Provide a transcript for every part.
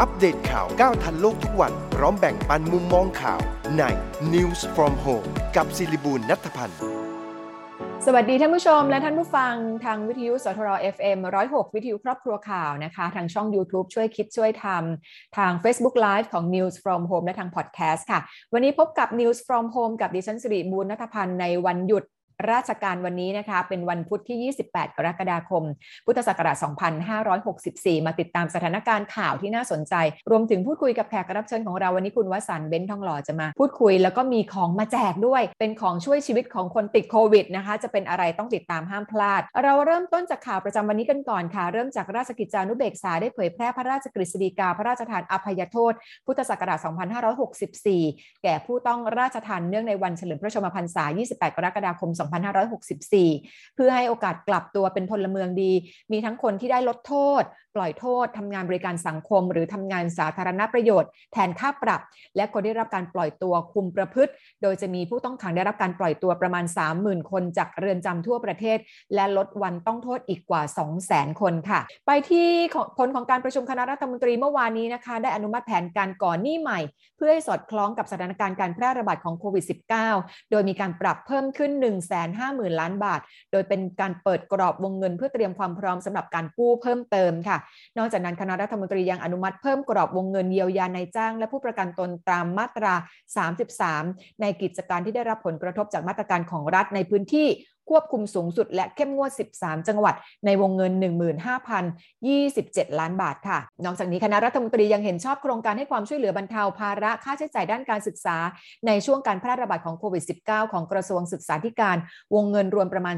อัปเดตข่าวก้าวทันโลกทุกวัน พร้อมแบ่งปันมุมมองข่าวใน News from Home กับศิริบูลนัทพันธ์ สวัสดีท่านผู้ชมและท่านผู้ฟังทางวิทยุสทร FM 106 วิทยุครอบครัวข่าวนะคะ ทางช่อง YouTube ช่วยคิดช่วยทำทาง Facebook Live ของ News from Home และทาง Podcast ค่ะ วันนี้พบกับ News from Home กับดิฉันสิริบูรณนัทพันธ์ในวันหยุด ราชการวันนี้นะคะ เป็นวันพุธที่ 28 กรกฎาคม พุทธศักราช 2564 มาติดตามสถานการณ์ข่าวที่น่าสนใจ รวมถึงพูดคุยกับแขกรับเชิญของเราวันนี้คุณวสันต์เบนทองหล่อจะมา พูดคุยแล้วก็มีของมาแจกด้วย เป็นของช่วยชีวิตของคนติดโควิดนะคะ จะเป็นอะไรต้องติดตามห้ามพลาด เราเริ่มต้นจากข่าวประจำวันนี้กันก่อนค่ะ เริ่มจากราชกิจจานุเบกษาได้เผยแพร่พระราชกฤษฎีกาพระราชทานอภัยโทษ พุทธศักราช 2564 แก่ผู้ต้องราชทานเนื่องในวันเฉลิมพระชนมพรรษา 28 กรกฎาคม2564 เพื่อให้โอกาสกลับตัวเป็นพลเมืองดี มีทั้งคนที่ได้ลดโทษ ปล่อยโทษทำงานบริการสังคม หรือทำงานสาธารณประโยชน์ แทนค่าปรับ และคนได้รับการปล่อยตัวคุมประพฤติ โดยจะมีผู้ต้องขังได้รับการปล่อยตัวประมาณ 30,000 คนจากเรือนจำทั่วประเทศ และลดวันต้องโทษอีกกว่า 200,000 คนค่ะ ไปที่ผลของการประชุมคณะรัฐมนตรีเมื่อวานนี้นะคะ ได้อนุมัติแผนการก่อนหนี้ใหม่ เพื่อให้สอดคล้องกับสถานการณ์การแพร่ระบาดของโควิด -19 โดยมีการปรับเพิ่มขึ้น 150,000 ล้านบาท โดยเป็นการเปิดกรอบวงเงินเพื่อเตรียมความพร้อมสำหรับการกู้เพิ่มเติมค่ะนอกจากนั้นคณะรัฐมนตรียังอนุมัติเพิ่มกรอบวงเงินเยียวยาในจ้าง และผู้ประกันตนตามมาตรา 33 ในกิจการที่ได้รับผลกระทบจากมาตรการของรัฐในพื้นที่ ควบคุมสูงสุดและเข้มงวด 13 จังหวัดในวงเงิน 15,027 ล้านบาทค่ะ นอกจากนี้คณะรัฐมนตรียังเห็นชอบโครงการให้ความช่วยเหลือบรรเทาภาระค่าใช้จ่ายด้านการศึกษา ในช่วงการแพร่ระบาดของโควิด -19 ของกระทรวงศึกษาธิการ วงเงินรวมประมาณ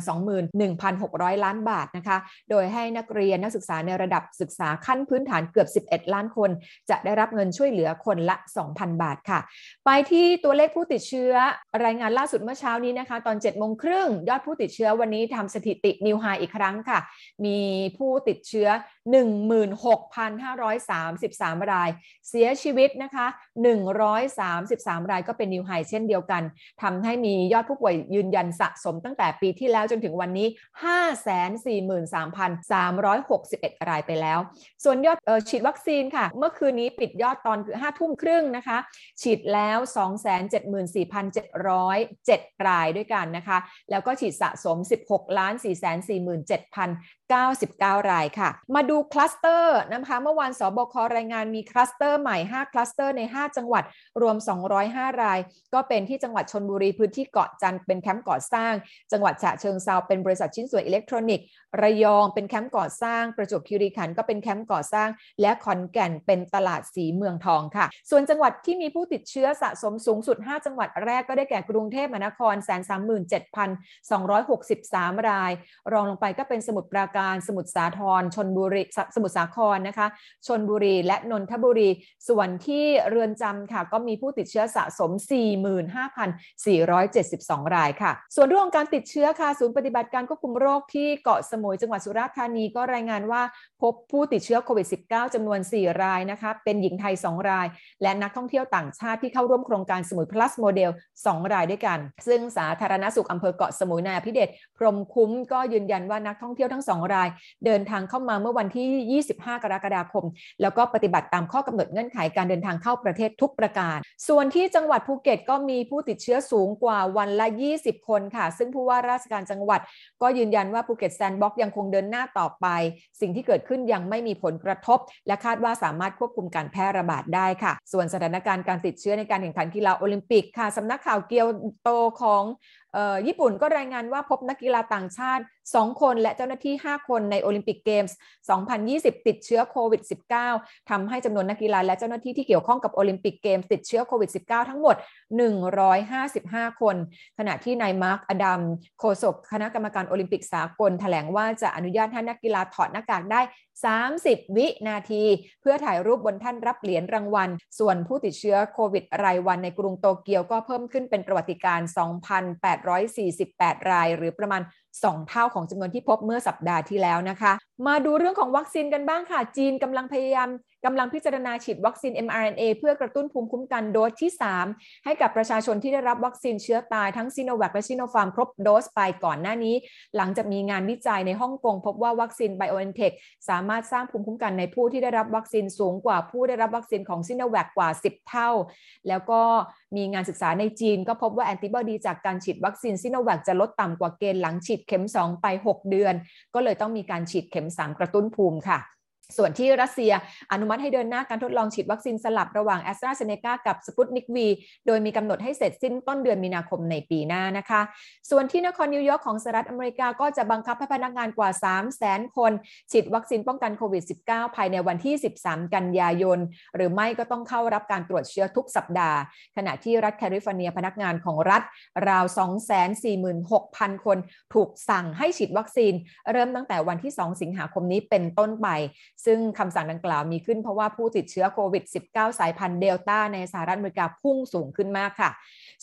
21,600 ล้านบาทนะคะ โดยให้นักเรียนนักศึกษาในระดับศึกษาขั้นพื้นฐานเกือบ 11 ล้านคน จะได้รับเงินช่วยเหลือคนละ 2,000 บาทค่ะ ไปที่ตัวเลขผู้ติดเชื้อรายงานล่าสุดเมื่อเช้านี้นะคะ ตอน7โมงครึ่งยอดผู้ติดเชื้อวันนี้ทำสถิตินิวไฮอีกครั้งค่ะ มีผู้ติดเชื้อ 16,533 ราย เสียชีวิตนะคะ 133 รายก็เป็นนิวไฮเช่นเดียวกันทำให้มียอดผู้ป่วยยืนยันสะสมตั้งแต่ปีที่แล้วจนถึงวันนี้ 543,361 รายไปแล้ว ส่วนยอดออฉีดวัคซีนค่ะ เมื่อคืนนี้ปิดยอดตอนคือ5ทุ่มครึ่งนะคะ ฉีดแล้ว 274,707 รายด้วยกันนะคะ แล้วก็ฉีดสะสม 16ล้าน4 4 7 99 รายค่ะ มาดูคลัสเตอร์นะคะ เมื่อวานศบครายงานมีคลัสเตอร์ใหม่ 5 คลัสเตอร์ใน 5จังหวัดรวม 205 ราย ก็เป็นที่จังหวัดชลบุรีพื้นที่เกาะจันทร์เป็นแคมป์ก่อสร้าง จังหวัดฉะเชิงเทราเป็นบริษัทชิ้นส่วนอิเล็กทรอนิกส์ ระยองเป็นแคมป์ก่อสร้าง ประจวบคีรีขันธ์ก็เป็นแคมป์ก่อสร้าง และขอนแก่นเป็นตลาดศรีเมืองทองค่ะ ส่วนจังหวัดที่มีผู้ติดเชื้อสะสมสูงสุด 5 จังหวัดแรกก็ได้แก่กรุงเทพมหานครแสนสามหมื่นเจ็ดพันสองร้อยหกสิบสามราย รองลงไปก็เป็นสมุทรปราการสมุทรสาครชนบุรีสมุทรสาครนะคะชนบุรีและนนทบุรี ส่วนที่เรือนจำค่ะ ก็มีผู้ติดเชื้อสะสม 45,472 รายค่ะ ส่วนเรื่องการติดเชื้อค่ะ ศูนย์ปฏิบัติการควบคุมโรคที่เกาะสมุยจังหวัดสุราษฎร์ธานีก็รายงานว่า พบผู้ติดเชื้อโควิด -19 จำนวน 4 รายนะคะ เป็นหญิงไทย 2 ราย และนักท่องเที่ยวต่างชาติที่เข้าร่วมโครงการสมุย plus โมเดล 2 รายด้วยกัน ซึ่งสาธารณสุขอำเภอเกาะสมุยนายอภิเดชพรมคุ้มก็ยืนยันว่านักท่องเที่ยวทั้ง 2 ราย เดินทางเข้ามาเมื่อวันที่ 25 กรกฎาคม แล้วก็ปฏิบัติตามข้อกำหนดเงื่อนไขการเดินทางเข้าประเทศทุกประการ ส่วนที่จังหวัดภูเก็ตก็มีผู้ติดเชื้อสูงกว่าวันละ 20 คนค่ะ ซึ่งผู้ว่าราชการจังหวัด ก็ยืนยันว่าภูเก็ต Sandbox ยังคงเดินหน้าต่อไป สิ่งที่เกิดขึ้นยังไม่มีผลกระทบ และคาดว่าสามารถควบคุมการแพร่ระบาดได้ค่ะ ส่วนสถานการณ์การติดเชื้อในการแข่งขันกีฬาโอลิมปิกค่ะสำนักข่าวเกียวโตของญี่ปุ่นก็รายงานว่าพบนักกีฬาต่างชาติ 2 คนและเจ้าหน้าที่ 5 คนในโอลิมปิกเกมส์ 2020 ติดเชื้อโควิด -19 ทำให้จำนวนนักกีฬาและเจ้าหน้าที่ที่เกี่ยวข้องกับโอลิมปิกเกมส์ติดเชื้อโควิด -19 ทั้งหมด 155 คน ขณะที่นายมาร์คอดัมโฆษกคณะกรรมการโอลิมปิกสากลแถลงว่าจะอนุญาตให้นักกีฬาถอดหน้ากากได้ 30 วินาที เพื่อถ่ายรูปบนแท่นรับเหรียญรางวัล ส่วนผู้ติดเชื้อโควิดรายวันในกรุงโตเกียวก็เพิ่มขึ้นเป็นประวัติการณ์ 2,848 ราย หรือประมาณ 2 เท่าของจำนวนที่พบเมื่อสัปดาห์ที่แล้วนะคะ มาดูเรื่องของวัคซีนกันบ้างค่ะ จีนกำลังพยายาม กำลังพิจารณาฉีดวัคซีน mRNA เพื่อกระตุ้นภูมิคุ้มกันโดสที่ 3 ให้กับประชาชนที่ได้รับวัคซีนเชื้อตายทั้งซิโนแวคและซิโนฟาร์มครบโดสไปก่อนหน้านี้ หลังจากมีงานวิจัยในฮ่องกงพบว่าวัคซีนไบโอเอนเทคสามารถสร้างภูมิคุ้มกันในผู้ที่ได้รับวัคซีนสูงกว่าผู้ได้รับวัคซีนของซิโนแวคกว่า 10 เท่า แล้วก็มีงานศึกษาในจีน ก็พบว่าแอนติบอดีจากการฉีดวัคซีนซิโนแวคจะลดต่ำกว่าเกณฑ์หลังฉีดเข็ม 2 ไป 6 เดือน ก็เลยต้องมีการฉีดเข็ม 3 กระตุ้นภูมิค่ะ ส่วนที่รัสเซียอนุมัติให้เดินหน้าการทดลองฉีดวัคซีนสลับระหว่างแอสตราเซเนกากับสปุตนิกวีโดยมีกำหนดให้เสร็จสิ้นต้นเดือนมีนาคมในปีหน้านะคะ ส่วนที่นครนิวยอร์กของสหรัฐอเมริกาก็จะบังคับให้พนักงานกว่า 3 0 0 0 0 0 คน ฉีดวัคซีนป้องกันโควิด -19 ภายในวันที่ 13 กันยายน หรือไม่ก็ต้องเข้ารับการตรวจเชื้อทุกสัปดาห์ ขณะที่รัฐแคลิฟอร์เนียพนักงานของรัฐ ราว 246,000 คน ถูกสั่งให้ฉีดวัคซีน เริ่มตั้งแต่วันที่ 2 สิงหาคมนี้เป็นต้นไปซึ่งคำสั่งดังกล่าวมีขึ้นเพราะว่าผู้ติดเชื้อโควิด -19 สายพันธุ์เดลต้าในสหรัฐอเมริกาพุ่งสูงขึ้นมากค่ะ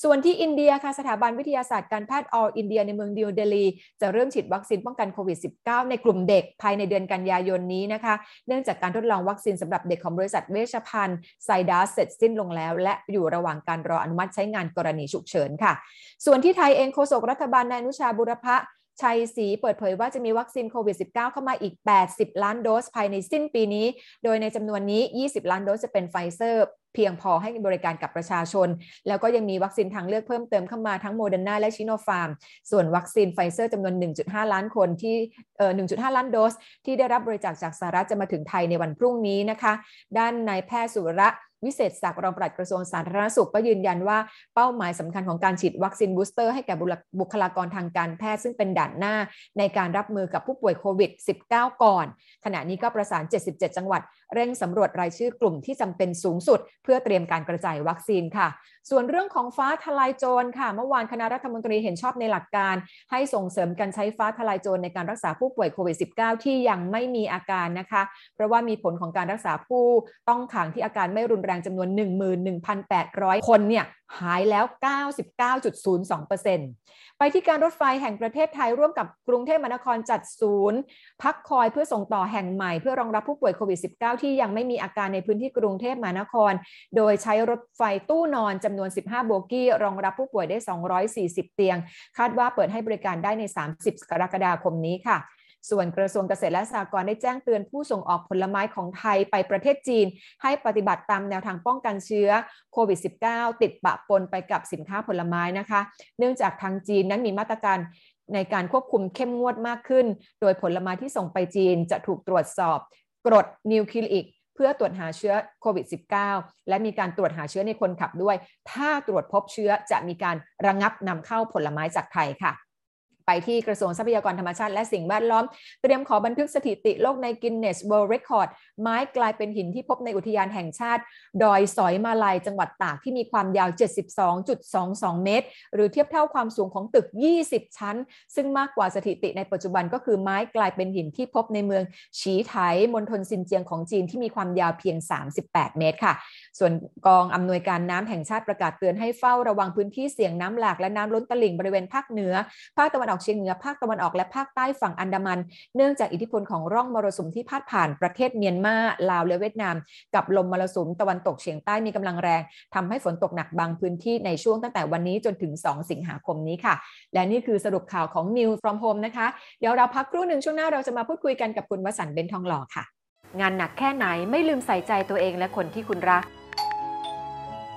ส่วนที่อินเดียค่ะสถาบันวิทยาศาสตร์การแพทย์ออลอินเดียในเมืองนิวเดลี จะเริ่มฉีดวัคซีนป้องกันโควิด -19 ในกลุ่มเด็กภายในเดือนกันยายนนี้นะคะ เนื่องจากการทดลองวัคซีนสำหรับเด็กของบริษัทเวชภัณฑ์ไซดัสเสร็จสิ้นลงแล้ว และอยู่ระหว่างการรออนุมัติใช้งานกรณีฉุกเฉินค่ะ ส่วนที่ไทยเองโฆษกรัฐบาลนายอนุชาบูรพชัยศรีเปิดเผยว่าจะมีวัคซีนโควิด -19 เข้ามาอีก 80 ล้านโดสภายในสิ้นปีนี้ โดยในจำนวนนี้ 20 ล้านโดสจะเป็นไฟเซอร์เพียงพอให้บริการกับประชาชน แล้วก็ยังมีวัคซีนทางเลือกเพิ่มเติมเข้ามาทั้งโมเดอร์นาและซิโนฟาร์ม ส่วนวัคซีนไฟเซอร์จำนวน 1.5 ล้านคนที่เอ่อ1.5 ล้านโดส ที่ได้รับบริจาคจากสหรัฐจะมาถึงไทยในวันพรุ่งนี้นะคะ ด้านนายแพทย์สุระ วิเศษศักดิ์รองปลัดกระทรวงสาธารณสุขก็ยืนยันว่าเป้าหมายสำคัญของการฉีดวัคซีนบูสเตอร์ให้แก่บุคลากรทางการแพทย์ซึ่งเป็นด่านหน้า ในการรับมือกับผู้ป่วยโควิด -19 ก่อน ขณะนี้ก็ประสาน 77 จังหวัด เร่งสำรวจรายชื่อกลุ่มที่จำเป็นสูงสุด เพื่อเตรียมการกระจายวัคซีนค่ะ ส่วนเรื่องของฟ้าทลายโจรค่ะ เมื่อวานคณะรัฐมนตรีเห็นชอบในหลักการ ให้ส่งเสริมการใช้ฟ้าทลายโจรในการรักษาผู้ป่วยโควิด -19 ที่ยังไม่มีอาการนะคะ เพราะว่ามีผลของการรักษาผู้ต้องขังที่อาการไม่รุนแรงจำนวน 11,800 คนเนี่ยหายแล้ว 99.02%ไปที่การรถไฟแห่งประเทศไทยร่วมกับกรุงเทพมหานครจัดศูนย์ พักคอยเพื่อส่งต่อแห่งใหม่เพื่อรองรับผู้ป่วยโควิด -19 ที่ยังไม่มีอาการในพื้นที่กรุงเทพมหานคร โดยใช้รถไฟตู้นอนจำนวน 15 โบกี้ รองรับผู้ป่วยได้ 240 เตียง คาดว่าเปิดให้บริการได้ใน 30 กรกฎาคมนี้ค่ะ ส่วนกระทรวงเกษตรและสหกรณ์ได้แจ้งเตือนผู้ส่งออกผลไม้ของไทยไปประเทศจีน ให้ปฏิบัติตามแนวทางป้องกันเชื้อโควิด -19 ติดปะปนไปกับสินค้าผลไม้นะคะ เนื่องจากทางจีนนั้นมีมาตรการในการควบคุมเข้มงวดมากขึ้น โดยผลไม้ที่ส่งไปจีนจะถูกตรวจสอบกรดนิวคลีอิกเพื่อตรวจหาเชื้อโควิด -19 และมีการตรวจหาเชื้อในคนขับด้วย ถ้าตรวจพบเชื้อจะมีการระงับนำเข้าผลไม้จากไทยค่ะ ไปที่กระทรวงทรัพยากรธรรมชาติและสิ่งแวดล้อม เตรียมขอบันทึกสถิติโลกใน Guinness World Record ไม้กลายเป็นหินที่พบในอุทยานแห่งชาติ ดอยสอยมาลายจังหวัดตากที่มีความยาว 72.22 เมตร หรือเทียบเท่าความสูงของตึก 20 ชั้น ซึ่งมากกว่าสถิติในปัจจุบันก็คือไม้กลายเป็นหินที่พบในเมืองฉีไถมณฑลซินเจียงของจีนที่มีความยาวเพียง 38 เมตรค่ะ ส่วนกองอำนวยการน้ำแห่งชาติประกาศเตือนให้เฝ้าระวังพื้นที่เสี่ยงน้ำหลากและน้ำล้นตลิ่งบริเวณภาคเหนือภาคตะวันออกเฉียงเหนือภาคตะวันออกและภาคใต้ฝั่งอันดามัน เนื่องจากอิทธิพลของร่องมรสุมที่พาดผ่านประเทศเมียนมาลาวและเวียดนาม กับลมมรสุมตะวันตกเฉียงใต้มีกำลังแรงทำให้ฝนตกหนักบางพื้นที่ในช่วงตั้งแต่วันนี้จนถึง 2 สิงหาคมนี้ค่ะ และนี่คือสรุปข่าวของ News from Home นะคะเดี๋ยวเราพักครู่หนึ่งช่วงหน้าเราจะมาพูดคุยกันกับคุณวสันต์เบนซ์ทองหล่อค่ะ งานหนักแค่ไหนไม่ลืมใส่ใจตัวเองและคนที่คุณรัก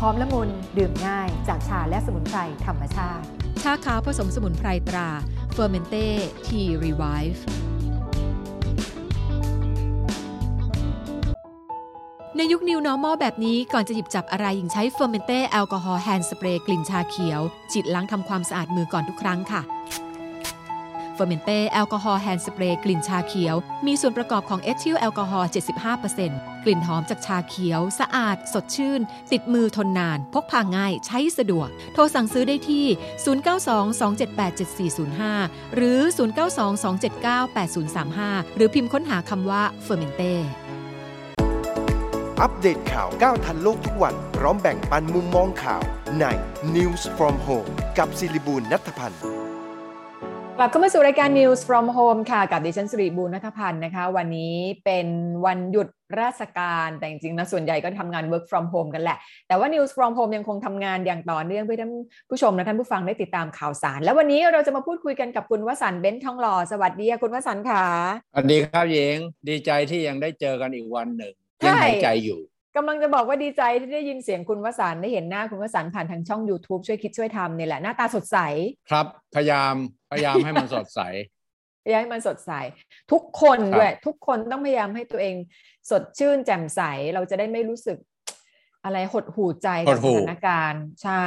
หอมละมุนดื่มง่ายจากชาและสมุนไพรธรรมชาติ ชาขาวผสมสมุนไพรตรา Fermente Tea Revive ในยุค New Normal แบบนี้ก่อนจะหยิบจับอะไรหญิงใช้ Fermente แอลกอฮอล์ hand spray กลิ่นชาเขียวฉีดล้างทำความสะอาดมือก่อนทุกครั้งค่ะ Fermente แอลกอฮอล์ hand spray กลิ่นชาเขียว มีส่วนประกอบของเอทิลแอลกอฮอล์75% กลิ่นหอมจากชาเขียว สะอาด สดชื่น ติดมือทนนาน พกพาง่าย ใช้สะดวก โทรสั่งซื้อได้ที่ 0922787405 หรือ 0922798035 หรือพิมพ์ค้นหาคำว่า Fermente อัปเดตข่าวก้าวทันโลกทุกวัน พร้อมแบ่งปันมุมมองข่าวใน News from Home กับศิริบูลนัทพันธ์ กลับเข้ามาสู่รายการ News from Home ค่ะ กับดิฉันสิริบูรณัฐพันธ์นะคะ วันนี้เป็นวันหยุดราชการแต่จริงๆนะส่วนใหญ่ก็ทำงาน work from home กันแหละ แต่ว่า News from Home ยังคงทำงานอย่างต่อเนื่องเพื่อท่านผู้ชมและท่านผู้ฟังได้ติดตามข่าวสาร และวันนี้เราจะมาพูดคุยกันกับคุณวสันต์เบ้นทองหล่อสวัสดีค่ะคุณวสันต์ค่ะสวัสดีครับหญิงดีใจที่ยังได้เจอกันอีกวันหนึ่งใช่ยังหายใจอยู่กำลังจะบอกว่าดีใจที่ได้ยินเสียงคุณวสันต์ได้เห็นหน้าคุณวสันต์ผ่านทางช่อง YouTube ช่วยคิดช่วยทำเนี่ยแหละหน้าตาสดใส ครับ พยายาม พยายามให้มันสดใสพยายามให้มันสดใส ทุกคนครับด้วยทุกคนต้องพยายามให้ตัวเองสดชื่นแจ่มใสเราจะได้ไม่รู้สึกอะไรหดหู่ใจกับสถานการณ์ใช่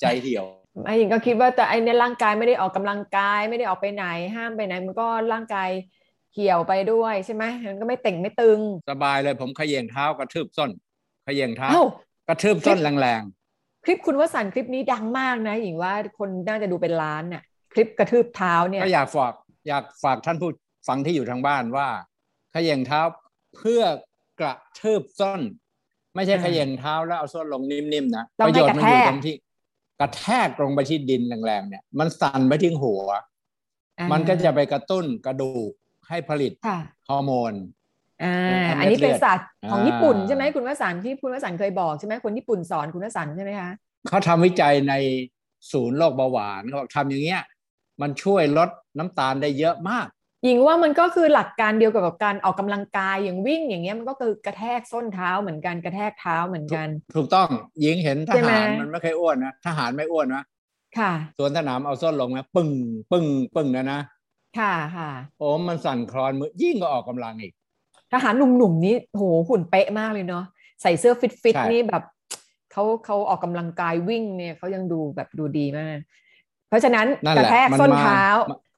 ใจเหี่ยวไอ้หญิงก็คิดว่าแต่ไอ้ในร่างกายไม่ได้ออกกำลังกายไม่ได้ออกไปไหน ห้ามไปไหนมันก็ร่างกายเหี่ยวไปด้วยใช่ไหมมันก็ไม่เต่งไม่ตึง สบายเลยผมขย่งเท้ากระทืบส้นขย่งเท้าเอ้ากระทืบส้นแรงคลิปคุณวสันต์คลิปนี้ดังมากนะหญิงว่าคนน่าจะดูเป็นล้านน่ะ คลิปกระทืบเท้าเนี่ๆยก็อยากฝากอยากฝากท่านผู้ฟังที่อยู่ทางบ้านว่าขย่งเท้าเพื่อกระทืบส้น ไม่ใช่อ่าขย่งเท้าแล้วเอาส้นลงนิ่มๆนะต้อปงระให้โยชน์มันอยู่กระแทกตรงที่กระแทกลงไปที่ดินแรงๆเนี่ย มันสั่นไปที่หัวอ่ามันก็จะไปกระตุ้นกระดูกให้ผลิตค่ะฮอร์โมนอ่าทำให้อันนี้เป็นเลือดศาสตร์ของอ่าญี่ปุ่นใช่ไหมคุณวสันต์ที่คุณวสันต์เคยบอกใช่ไหมคนญี่ปุ่นสอนคุณวสันต์ใช่ไหมคะเขาทำวิจัยในศูนย์โรคเบาหวานเขาบอกทำอย่างเงี้ย มันช่วยลดน้ำตาลได้เยอะมากหญิงว่ามันก็คือหลักการเดียวกับการออกกำลังกายอย่างวิ่งอย่างเงี้ยมันก็คือกระแทกส้นเท้าเหมือนกันกระแทกเท้าเหมือนกัน ถูกต้องหญิงเห็นทใช่ไหมหารมันไม่เคยอ้วนนะทหารไม่อ้วนนะค่ะสวนสนามเอาส้นลงนะปึ้งปึ้งปึ้งนะนะค่ะค่ะโอ้มันสั่นคลอนมือยิ่งก็ออกกำลังอีก ทหารหนุ่มๆนี่โหหุ่นเป๊ะมากเลยเนาะใส่เสื้อฟิตฟิตใช่นี่แบบเขาเขาออกกำลังกายวิ่งเนี่ยเขายังดูแบบดูดีมาก เพราะฉะนั้นนั่นกแหระละแทกมัส้นมเท้า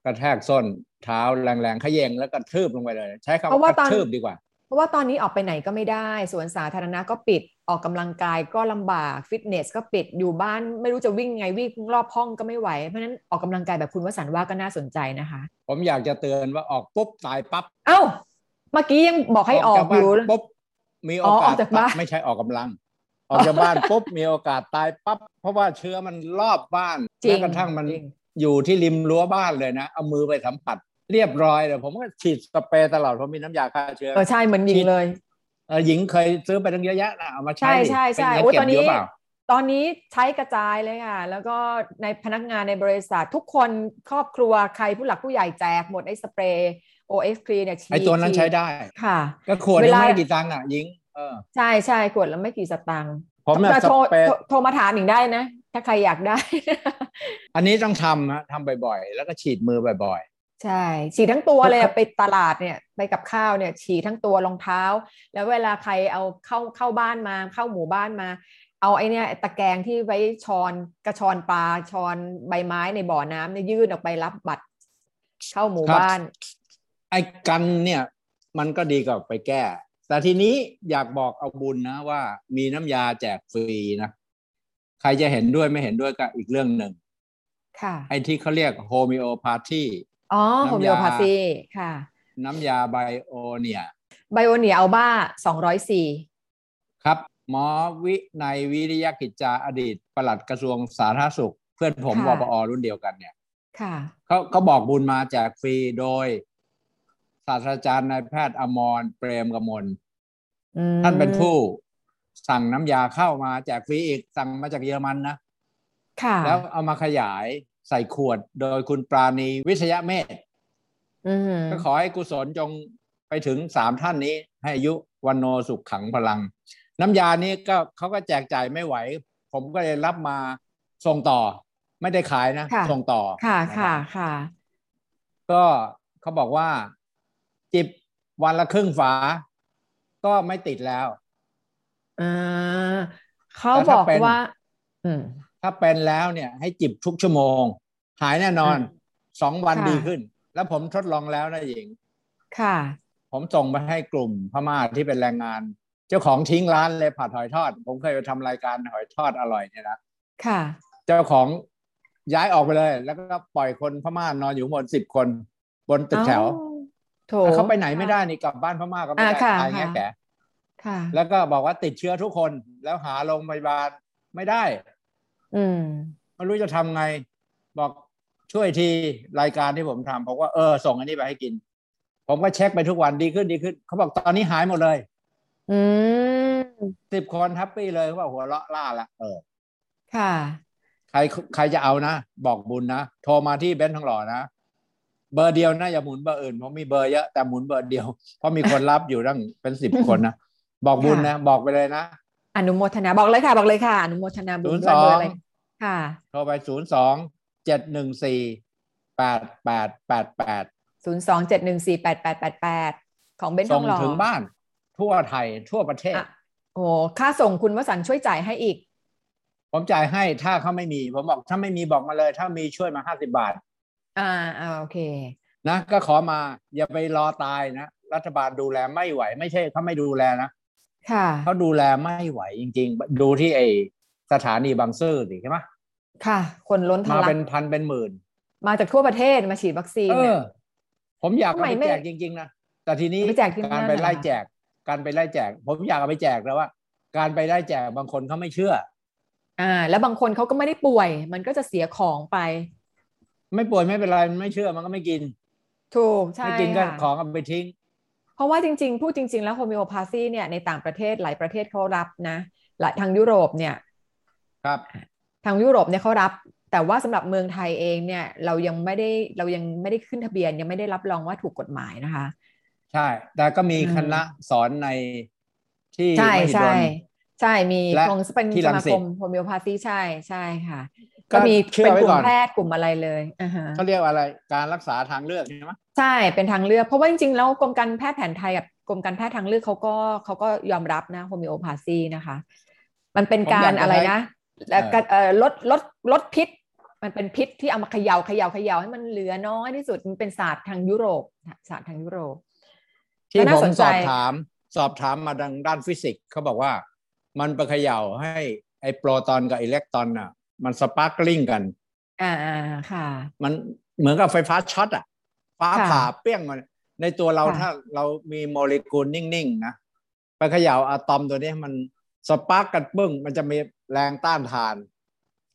กระแทกส้นเท้าแรงๆขย่งแล้วกระทืบลงไปเลย ใช้คำเพราะว่าว่ากตอนระทืบดีกว่า เพราะว่าตอนนี้ออกไปไหนก็ไม่ได้สวนสาธารณะก็ปิดออกกำลังกายก็ลำบากฟิตเนสก็ปิดอยู่บ้านไม่รู้จะวิ่งไงวิ่งรอบห้องก็ไม่ไหว เพราะฉะนั้นออกกำลังกายแบบคุณวสันต์ว่าก็น่าสนใจนะคะ ผมอยากจะเตือนว่าออกปุ๊บตายปั๊บเอ้า เมื่อกี้ยังบอกให้ออกจากอบ้านยู่ปุ๊บมีโออ๋ออกาอสกจากบ้านไม่ใช่ออกกำลัง ออกจากบ้านปุ๊บมีโอกาสตายปั๊บเพราะว่าเชื้อมันรอบบ้านจริงแม้กระทั่งมันจริงอยู่ที่ริมรั้วบ้านเลยนะ เอามือไปสัมผัสเรียบร้อยเลยผมก็ฉีดสเปรย์ตลอดเพราะมีน้ำยาฆ่าเชื้อเออใช่เหมือนหญิงเลยเออหญิงเคยซื้อไปตั้งเยอะแยะนะเอามาใช้ใช่ดิใช่ใช่เป็นโอ้เงินเก็ตอบนเยนี้อะเปล่าตอนนี้ใช้กระจายเลยค่ะ แล้วก็ในพนักงานในบริษัททุกคนครอบครัวใครผู้หลักผู้ใหญ่แจกหมดไอ้สเปรย์ OX c l e a เนี่ยฉีดไอตัวนั้นฉีใช้ได้ค่ะ ก็ขวดเวนึงลาไม่กี่ตังค์อะหญิงเออ ใช่ใช่ขวดละไม่กี่สตางค์ผมเนี่ยแต่สโทรเปรย์โทรโทรมาถามอีกได้นะ ถ้าใครอยากได้ อันนี้ต้องทำฮะทำบ่อยๆ แล้วก็ฉีดมือบ่อยใช่ ฉีดทั้งตัวเลยครัอะบไปตลาดเนี่ยไปกับข้าวเนี่ย ฉีดทั้งตัวรองเท้า แล้วเวลาใครเอาเข้าเข้าบ้านมาเข้าหมู่บ้านมา เอาไอ้เนี่ยตะแกรงที่ไว้ชอนกระชอนปลาชอนใบไม้ในบ่อน้ำเนี่ยยื่นออกไปรับบัตรเข้าหมู่ครับบ้านๆไอ้กันเนี่ย มันก็ดีกว่าไปแก้ แต่ทีนี้อยากบอกเอาบุญนะว่ามีน้ำยาแจกฟรีนะ ใครจะเห็นด้วยไม่เห็นด้วยก็อีกเรื่องหนึ่งค่ะไอ้ที่เขาเรียกโฮมิโอพาธีอ๋อน้ำยาโฮมิโอพาธีค่ะ น้ำยา Bryonia Bryonia Alba สองร้อยสี่ครับ หมอวินัยวิริยกิจจาอดีตปลัดกระทรวงสาธารณสุข เพื่อนผมวปอรุ่นเดียวกันเนี่ย ค่ะเขาเขาบอกบุญมาแจกฟรีโดยศาสตราจารย์นายแพทย์อมรเปรมกมลอืม ท่านเป็นผู้สั่งน้ำยาเข้ามาแจกฟรีอีกสั่งมาจากเยอรมันนะค่ะ แล้วเอามาขยายใส่ขวดโดยคุณปราณีวิทยาเมธอืมก็ขอให้กุศลจงไปถึงสามท่านนี้ ให้อายุวันโนสุขขังพลัง น้ำยานี้ก็เขาก็แจกจ่ายไม่ไหว ผมก็เลยรับมาส่งต่อ ไม่ได้ขายนะค่ะส่งต่อค่ะนรับค่ะค่ะ ก็เขาบอกว่า จิบวันละครึ่งฝา ก็ไม่ติดแล้วอ่าเขาแล้วบถ้าอกเป็นว่าอืมถ้าเป็นแล้วเนี่ย ให้จิบทุกชั่วโมง หายแน่นอนอืมสองวันค่ะดีขึ้น แล้วผมทดลองแล้วนะหญิง ค่ะ ผมส่งไปให้กลุ่มพม่าที่เป็นแรงงาน เจ้าของทิ้งร้านเลยผัดหอยทอด ผมเคยไปทำรายการหอยทอดอร่อยเนี่ยนะค่ะ เจ้าของย้ายออกไปเลย แล้วก็ปล่อยคนพม่านอนอยู่บนสิบคน บนตึกแถวอ้า โถแล้วเขาไปไหนไม่ได้นี่กลับบ้านพม่าก็ไม่ได้อ่าค่ะตายแง่ค่ะแก่ค่ะ แล้วก็บอกว่าติดเชื้อทุกคนแล้วหาโรงพยาบาลไม่ได้ อืมไม่รู้จะทำไง บอกช่วยทีรายการที่ผมทำผมว่าเออส่งอันนี้ไปให้กิน ผมก็เช็คไปทุกวันดีขึ้นดีขึ้น เขาบอกตอนนี้หายหมดเลย อืมสิบคนแฮปปี้เลยเขาบอกหัวเราะล่าละเออ ค่ะ ใครใครจะเอานะ บอกบุญนะ โทรมาที่เบนซ์ทองหล่อนะ เบอร์เดียวนะอย่าหมุนเบอร์อื่นผมมีเบอร์เยอะแต่หมุนเบอร์เดียว เพราะมีคนรับอยู่ตั้งเป็นสิบคนนะบอกบุญนะ บอกไปเลยนะอนุโมทนาบอกเลยค่ะ บอกเลยค่ะ อนุโมทนาบุญศูนย์ด้วยสองเบอร์อะไรค่ะโทรไปศูนย์สองเจ็ดหนึ่งสี่แปดแปดแปดแปดศูนย์สองเจ็ดหนึ่งสี่แปดแปดแปดแปดของเบนซ์ทองหล่อส่งถึงบ้าน ทั่วไทยทั่วประเทศอะโอ้ค่าส่งคุณวสันต์ช่วยจ่ายให้อีก ผมจ่ายให้ถ้าเขาไม่มี ผมบอกถ้าไม่มีบอกมาเลย ถ้ามีช่วยมาห้าสิบาท อ่าอ่าโอเค นะก็ขอมา อย่าไปรอตายนะ รัฐบาลดูแลไม่ไหว ไม่ใช่เขาไม่ดูแลนะค่ะเขาดูแลไม่ไหวจริง ๆ ดูที่ไอสถานีบางซื่อสิใช่ไหมค่ะ คนล้นทะมาลักเป็นพันเป็นหมื่น มาจากทั่วประเทศมาฉีดวัคซีนเอเนี่อยผมอยากเอาทำไมไปไม่แจกจริง ๆ นะแต่ทีนี้ไปแจกที่นั่นการไปไล่เหรอแจก การไปไล่แจก ผมอยากเอาไปแจกแล้วว่า การไปไล่แจกบางคนเขาไม่เชื่อ อ่า แล้วบางคนเขาก็ไม่ได้ป่วย มันก็จะเสียของไป ไม่ป่วยไม่เป็นไรมันไม่เชื่อมันก็ไม่กิน ถูกใช่ไม่กินก็ค่ะ ของเอาไปทิ้ง เพราะว่าจริง ๆ พูดจริง ๆ แล้ว homeopathy เนี่ยในต่างประเทศหลายประเทศเขารับนะหลายทางยุโรปเนี่ยครับ ทางยุโรปเนี่ยเขารับ แต่ว่าสำหรับเมืองไทยเองเนี่ยเรายังไม่ได้เรายังไม่ได้ขึ้นทะเบียนยังไม่ได้รับรองว่าถูกกฎหมายนะคะ ใช่ แต่ก็มีอืม คณะสอนในที่ใช่มหิดใช่ล ใช่มีและของเป็นที่สรังมาสิต คมโฮมิโอพาซีใช่ใช่ค่ะ ก็ก็มีเชื่อเป็นไว้กลุ่ก่มอนแพทย์กลุ่มอะไรเลยอ่าฮะเขาเรียกว่าอะไรการรักษาทางเลือกใช่ไหมใช่เป็นทางเลือก เพราะว่าจริงๆแล้วกรมการแพทย์แผนไทยกับกรมการแพทย์ทางเลือกเขาก็เขาก็ยอมรับนะโฮมิโอพาซีนะคะ มันเป็นการอะไรนะแล้วก็เอ่อลดลดลดพิษ มันเป็นพิษที่เอามาเขย่าเขย่าเขย่าให้มันเหลือน้อยที่สุดมันเป็นศาสตร์ทางยุโรปศาสตร์ทางยุโรปที่ก็น่าสนใจผมสอบถาม สอบถามมาทางด้านฟิสิกส์เขาบอกว่า มันไปเขย่าให้ไอ้โปรตอนกับอิเล็กตรอนน่ะ มัน sparkling กันอ่าอ่าค่ะ มันเหมือนกับไฟฟ้าช็อตอะ ค่ะฟ้าผ่าเปรี้ยงมัน ในตัวเราค่ะถ้าเรามีโมเลกุลนิ่งๆนะไปเขย่าอะตอมตัวนี้มันสปาร์กกันปึ้ง มันจะมีแรงต้านทาน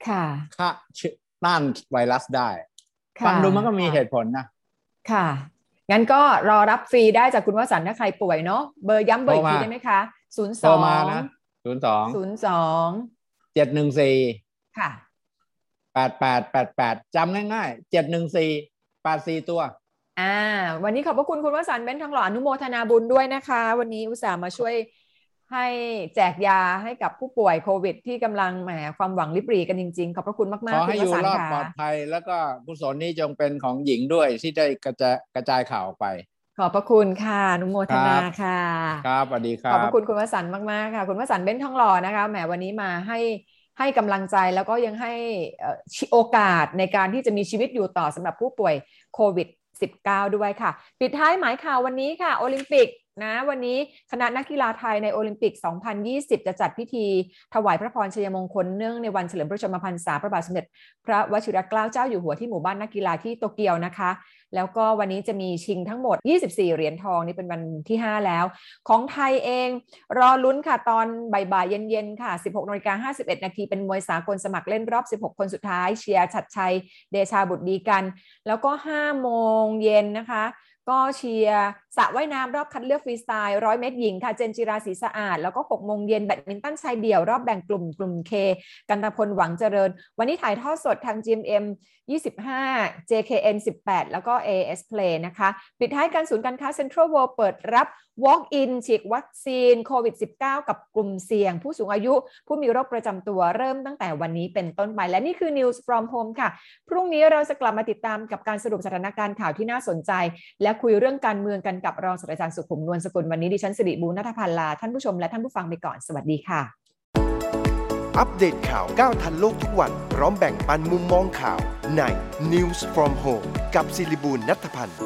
ค่ะค่าเชื้อต้านไวรัสได้ค่ะฟังดูมันก็มีเหตุผลนะ ค่ะ งั้นก็รอรับฟรีได้จากคุณวสันต์ถ้าใครป่วยเนาะ เบอร์ย้ำเบอร์อีกโทรทีมาได้ไหมคะศูนย์สโทรองมานะศูนย์สองศูนย์สองเจ็ดหนึ่งสี่ ค่ะแปดแปดแปดแปดจำง่ายๆเจ็ดหนึ่งสี่แปดสี่ตัว อ่า วันนี้ขอบพระคุณคุณวสันต์เบ้นทองหล่ออนุโมทนาบุญด้วยนะคะ วันนี้อุตส่าห์มาช่วยให้แจกยาให้กับผู้ป่วยโควิด ที่กำลังแหมความหวังริบหรี่กันจริง ๆ ขอบพระคุณมากขอๆคุให้ณอวยู่สันรอต์ดค่ะปลอดภัย แล้วก็กุศลนี้จงเป็นของหญิงด้วยที่ได้กระจายกระจายข่าวออกไป ขอบพระคุณค่ะอนุโมทนาค่ะ ครับสวัสดีครัขอบพบระคุณคุณวสันต์มากๆค่ะ คุณวสันต์เบ้นทองหล่อนะคะแหมวันนี้มาให้ ให้กำลังใจแล้วก็ยังให้โอกาสในการที่จะมีชีวิตอยู่ต่อสำหรับผู้ป่วยโควิด 19 ด้วยค่ะ ปิดท้ายหมายข่าววันนี้ค่ะ โอลิมปิก นะวันนี้คณะนักกีฬาไทยในโอลิมปิก 2020 จะจัดพิธีถวายพระพรชัยมงคลเนื่องในวันเฉลิมพระชนมพรรษาพระบาทสมเด็จ พระวชิรเกล้าเจ้าอยู่หัวที่หมู่บ้านนักกีฬาที่โตเกียวนะคะ แล้วก็วันนี้จะมีชิงทั้งหมด 24 เหรียญทองนี่เป็นวันที่ 5 แล้ว ของไทยเองรอลุ้นค่ะตอนบ่ายๆเย็นๆค่ะ 16นาฬิกา51 นาทีเป็นมวยสากลสมัครเล่นรอบ 16 คนสุดท้ายเชียร์ชัดชัยเดชาบุตรดีกัน แล้วก็ 5 โมงเย็นนะคะ ก็เชียร์ สระว่ายน้ำรอบคัดเลือกฟรีสไตล์ร้อยเมตรหญิงค่ะ เจนจิราศรีสะอาด แล้วก็6โมงเย็นแบดมินตันชายเดี่ยวรอบแบ่งกลุ่มกลุ่ม K กันตพลหวังเจริญ วันนี้ถ่ายทอดสดทาง GMM 25 JKN 18 แล้วก็ AS Play นะคะ ปิดท้ายการศูนย์การค้า Central World เปิดรับ Walk-in ฉีดวัคซีนโควิด -19 กับกลุ่มเสี่ยง ผู้สูงอายุ ผู้มีโรคประจำตัวเริ่มตั้งแต่วันนี้เป็นต้นไป และนี่คือ News from Home ค่ะ พรุ่งนี้เราจะกลับมาติดตามกับการสรุปสถานการณ์ข่าวที่น่าสนใจ และคุยเรื่องการเมืองกันกับรองศาสตราจารย์สุขุมนวลสกุลวันนี้ดิฉันสิริบูรณัฐพันลาท่านผู้ชมและท่านผู้ฟังไปก่อนสวัสดีค่ะ อัปเดตข่าวก้าวทันโลกทุกวันพร้อมแบ่งปันมุมมองข่าวใน News from Home กับสิริบูรณัฐพันธ์